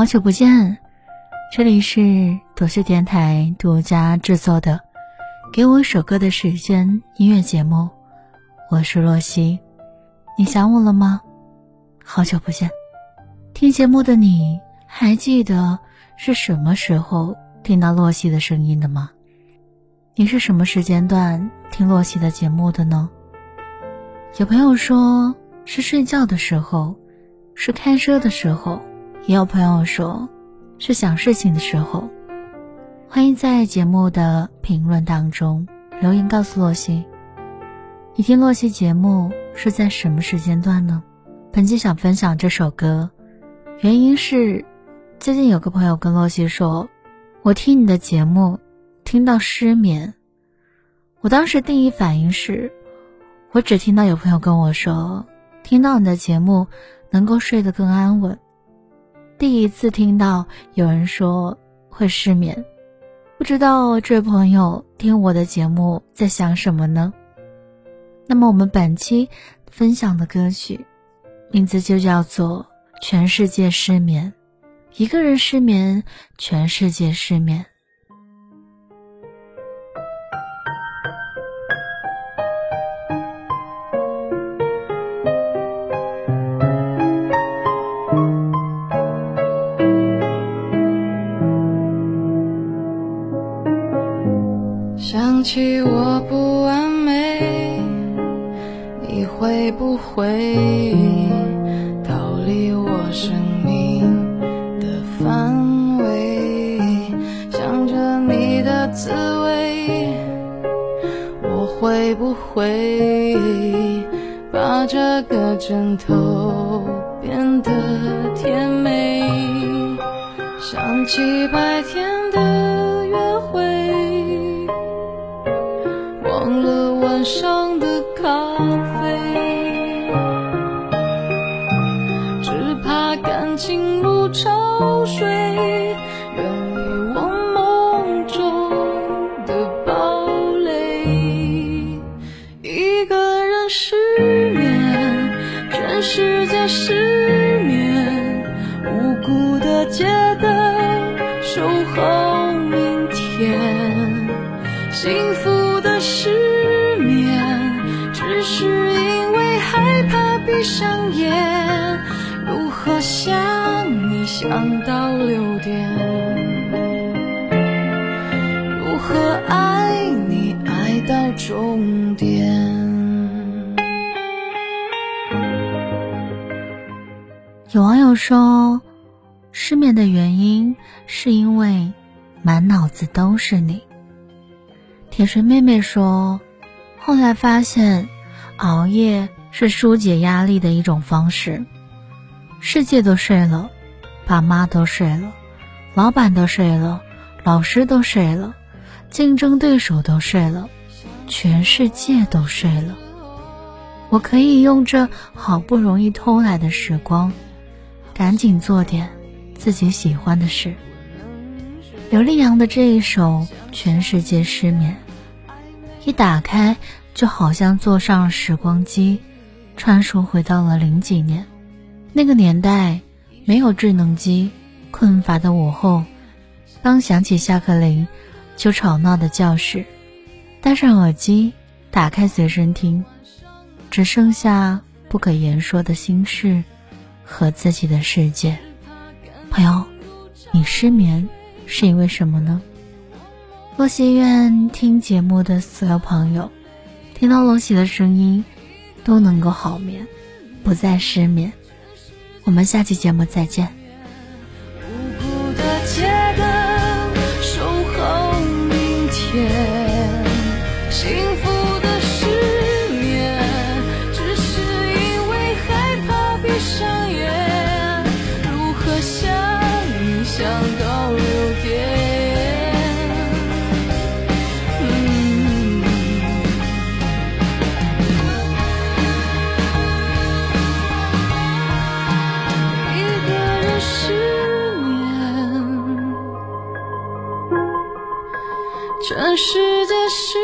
好久不见，这里是朵秀电台独家制作的《给我一首歌的时间》音乐节目，我是洛西。你想我了吗？好久不见。听节目的你还记得是什么时候听到洛西的声音的吗？你是什么时间段听洛西的节目的呢？有朋友说是睡觉的时候，是开车的时候。也有朋友说，是想事情的时候。欢迎在节目的评论当中留言告诉洛西，你听洛西节目是在什么时间段呢？本期想分享这首歌，原因是最近有个朋友跟洛西说，我听你的节目听到失眠。我当时第一反应是，我只听到有朋友跟我说，听到你的节目能够睡得更安稳。第一次听到有人说会失眠，不知道这位朋友听我的节目在想什么呢？那么我们本期分享的歌曲，名字就叫做《全世界失眠》，一个人失眠，全世界失眠。想起我不完美，你会不会逃离我生命的范围？想着你的滋味，我会不会把这个枕头变得甜美？想起白天的晚上的咖啡，只怕感情如潮水，远离我梦中的堡垒。一个人失眠，全世界失眠，无辜的街灯守候闭上眼。如何想你想到六点？如何爱你爱到终点？有网友说，失眠的原因是因为满脑子都是你。铁锤妹妹说：“后来发现，熬夜是疏解压力的一种方式。世界都睡了，爸妈都睡了，老板都睡了，老师都睡了，竞争对手都睡了，全世界都睡了。我可以用这好不容易偷来的时光，赶紧做点自己喜欢的事。”刘力扬的这一首《全世界失眠》，一打开就好像坐上了时光机，穿梭回到了零几年。那个年代没有智能机，困乏的午后，刚响起下课铃，就吵闹的教室，戴上耳机，打开随身听，只剩下不可言说的心事和自己的世界。朋友，你失眠？是因为什么呢？洛西愿听节目的所有朋友，听到洛西的声音，都能够好眠，不再失眠。我们下期节目再见。全世界是。